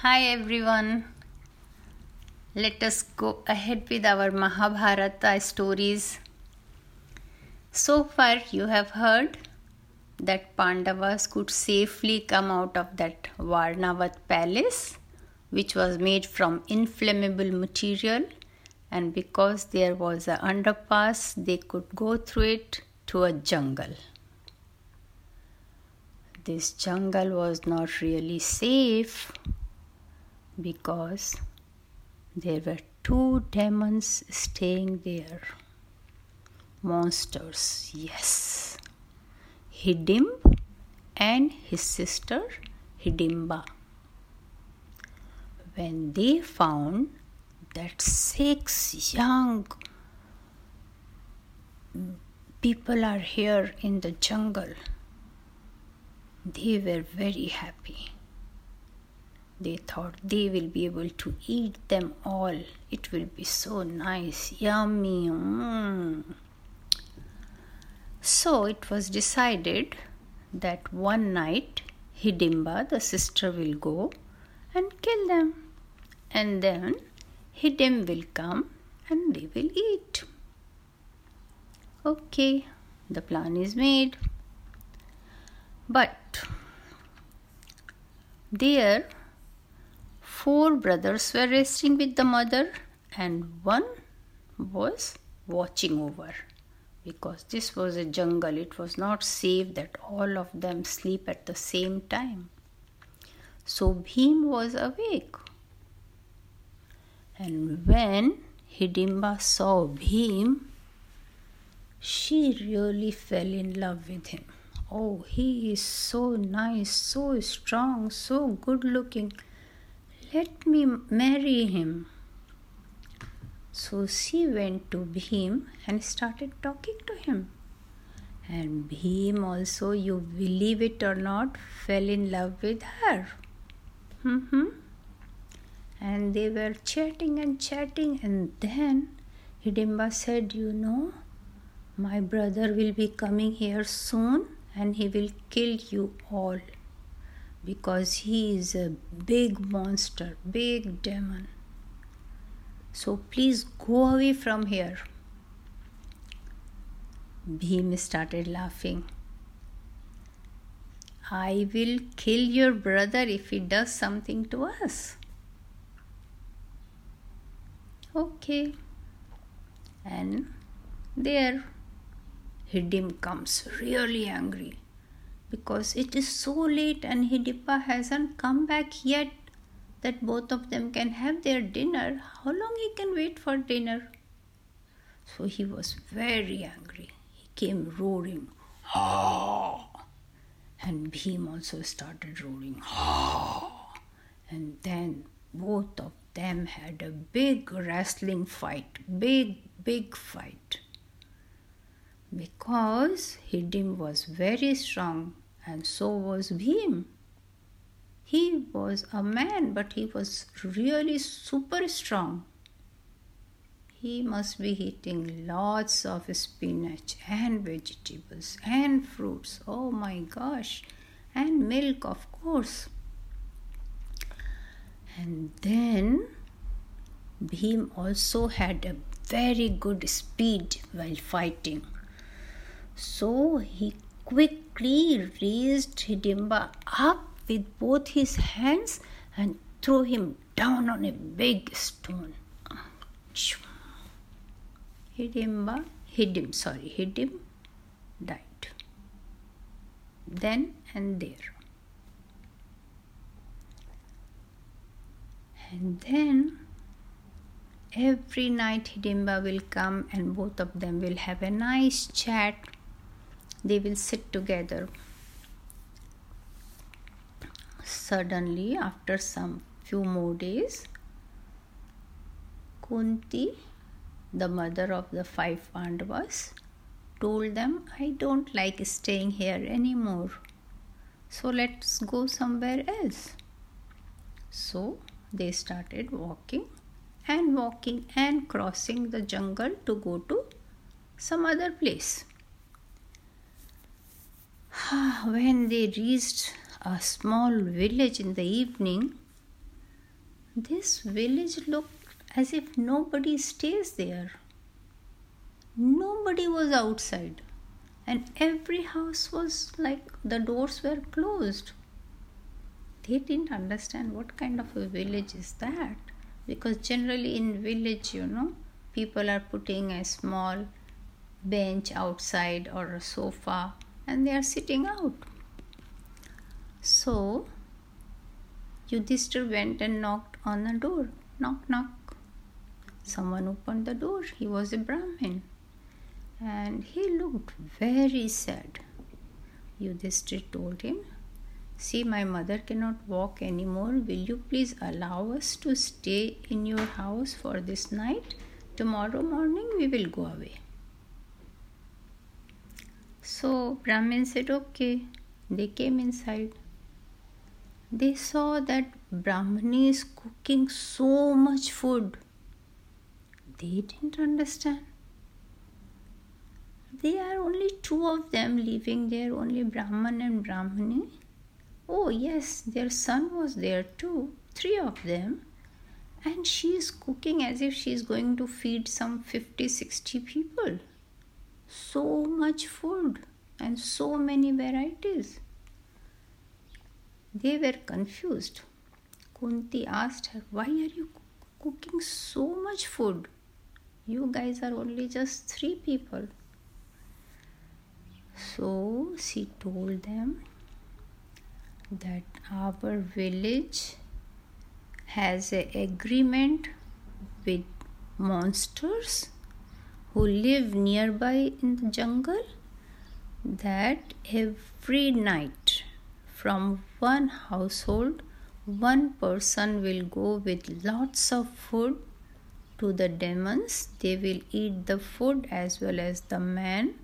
Hi everyone. Let us go ahead with our Mahabharata stories. So far, you have heard that Pandavas could safely come out of that Varnavat palace, which was made from inflammable material, and because there was an underpass, they could go through it to a jungle this jungle was not really safe because there were two demons staying there. Monsters, yes. Hidimb and his sister Hidimba. When they found that six young people are here in the jungle, they were very happy. They thought they will be able to eat them all. It will be so nice, yummy. Mm. So it was decided that one night Hidimba, the sister, will go and kill them. And then Hidim will come and they will eat. Okay, the plan is made. But there, four brothers were resting with the mother, and one was watching over because this was a jungle. It was not safe that all of them sleep at the same time. So Bhim was awake. And when Hidimba saw Bhim, she really fell in love with him. Oh, he is so nice, so strong, so good looking. Let me marry him. So she went to Bhim and started talking to him. And Bhim also, you believe it or not, fell in love with her. Mm-hmm. And they were chatting and chatting, and then Hidimba said, You know, my brother will be coming here soon and he will kill you all because he is a big monster, big demon. So please go away from here. Bhim started laughing. I will kill your brother if he does something to us. Okay. And there Hidim comes really angry because it is so late and Hidimba hasn't come back yet that both of them can have their dinner. How long he can wait for dinner? So he was very angry. He came roaring, ah! And Bhim also started roaring, ah! And then both of them had a big wrestling fight, big, big fight because Hidim was very strong and so was Bhim. He was a man, but he was really super strong. He must be eating lots of spinach and vegetables and fruits. Oh my gosh! And milk, of course. And then Bhim also had a very good speed while fighting. So he quickly raised Hidimba up with both his hands and threw him down on a big stone. Hidimba, Hidim, sorry, Hidim died. Then and there. And then every night Hidimba will come and both of them will have a nice chat they will sit together. Suddenly, after some few more days, Kunti, the mother of the five Pandavas, told them, I don't like staying here anymore. So let's go somewhere else. So they started walking and walking and crossing the jungle to go to some other place. Ah, when they reached a small village in the evening, this village looked as if nobody stays there. Nobody was outside, and every house was like the doors were closed. They didn't understand what kind of a village is that because generally in village, you know, people are putting a small bench outside or a sofa and they are sitting out. So Yudhishthir went and knocked on the door. Knock, knock. Someone opened the door. He was a Brahmin. And he looked very sad. Yudhishthir told him, See, my mother cannot walk anymore. Will you please allow us to stay in your house for this night? Tomorrow morning we will go away. So Brahmin said, Okay. They came inside they saw that Brahmani is cooking so much food. They didn't understand. There are only two of them living there, only Brahman and Brahmani. Oh, yes, their son was there too, three of them. And she is cooking as if she is going to feed some 50 60 people. So much food and so many varieties. They were confused. Kunti asked her, Why are you cooking so much food? You guys are only just three people. So she told them that our village has an agreement with monsters who live nearby in the jungle that every night from one household, one person will go with lots of food to the demons. They will eat the food as well as the man.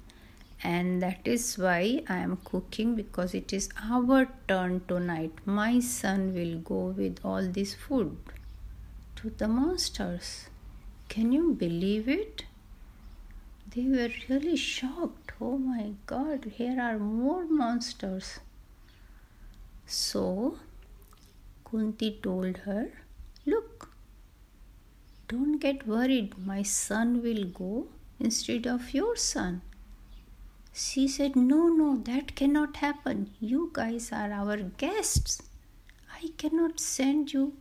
And that is why I am cooking because it is our turn tonight. My son will go with all this food to the monsters. Can you believe it? They were really shocked. Oh my god, here are more monsters. So Kunti told her, Look, don't get worried, my son will go instead of your son. She said, No, no, that cannot happen. You guys are our guests. I cannot send you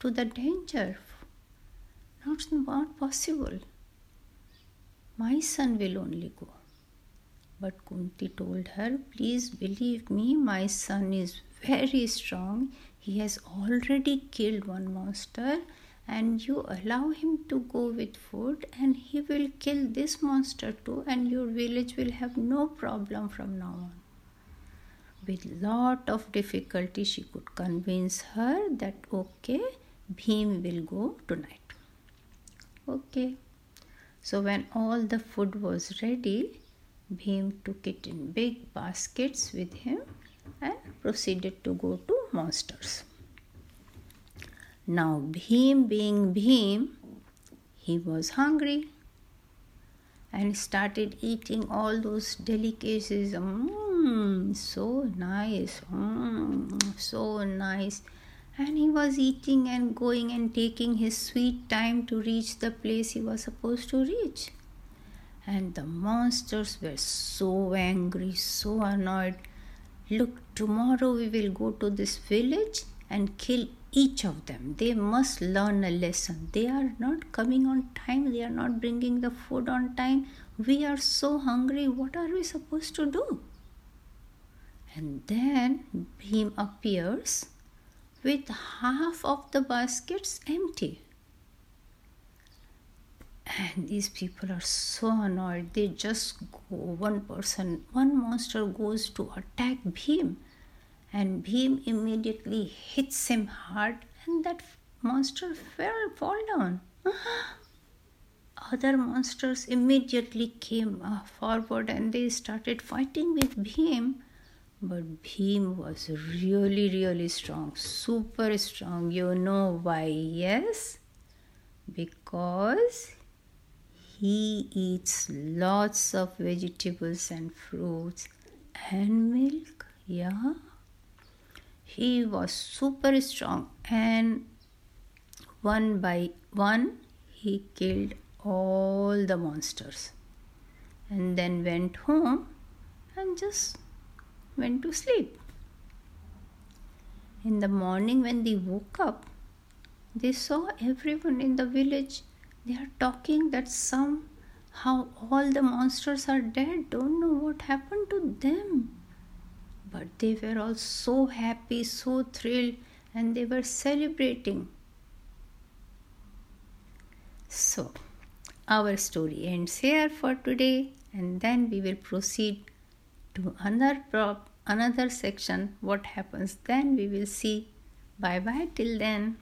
to the danger. Not, not possible. My son will only go. But Kunti told her, Please believe me, my son is very strong. He has already killed one monster, and you allow him to go with food, and he will kill this monster too, and your village will have no problem from now on. With lot of difficulty, she could convince her that okay, Bhim will go tonight. Okay. So when all the food was ready, Bhim took it in big baskets with him and proceeded to go to monsters. Now, Bhim being Bhim, he was hungry and started eating all those delicacies. Mmm, so nice, mmm, so nice. And he was eating and going and taking his sweet time to reach the place he was supposed to reach. And the monsters were so angry, so annoyed. Look, tomorrow we will go to this village and kill each of them. They must learn a lesson. They are not coming on time, they are not bringing the food on time. We are so hungry. What are we supposed to do? And then Bhim appears with half of the baskets empty. And these people are so annoyed. They just go one person one monster goes to attack bhim and bhim immediately hits him hard and that monster fell fall down. Other monsters immediately came uh, forward and they started fighting with bhim but bhim was really really strong super strong. You know why? Yes. Because he eats lots of vegetables and fruits and milk. Yeah. He was super strong. And one by one, he killed all the monsters. And then went home and just went to sleep. In the morning, when they woke up, they saw everyone in the village. They are talking that somehow all the monsters are dead. Don't know what happened to them. But they were all so happy, so thrilled, and they were celebrating. So, our story ends here for today, and then we will proceed to another prop, another section. What happens then? We will see. Bye bye till then.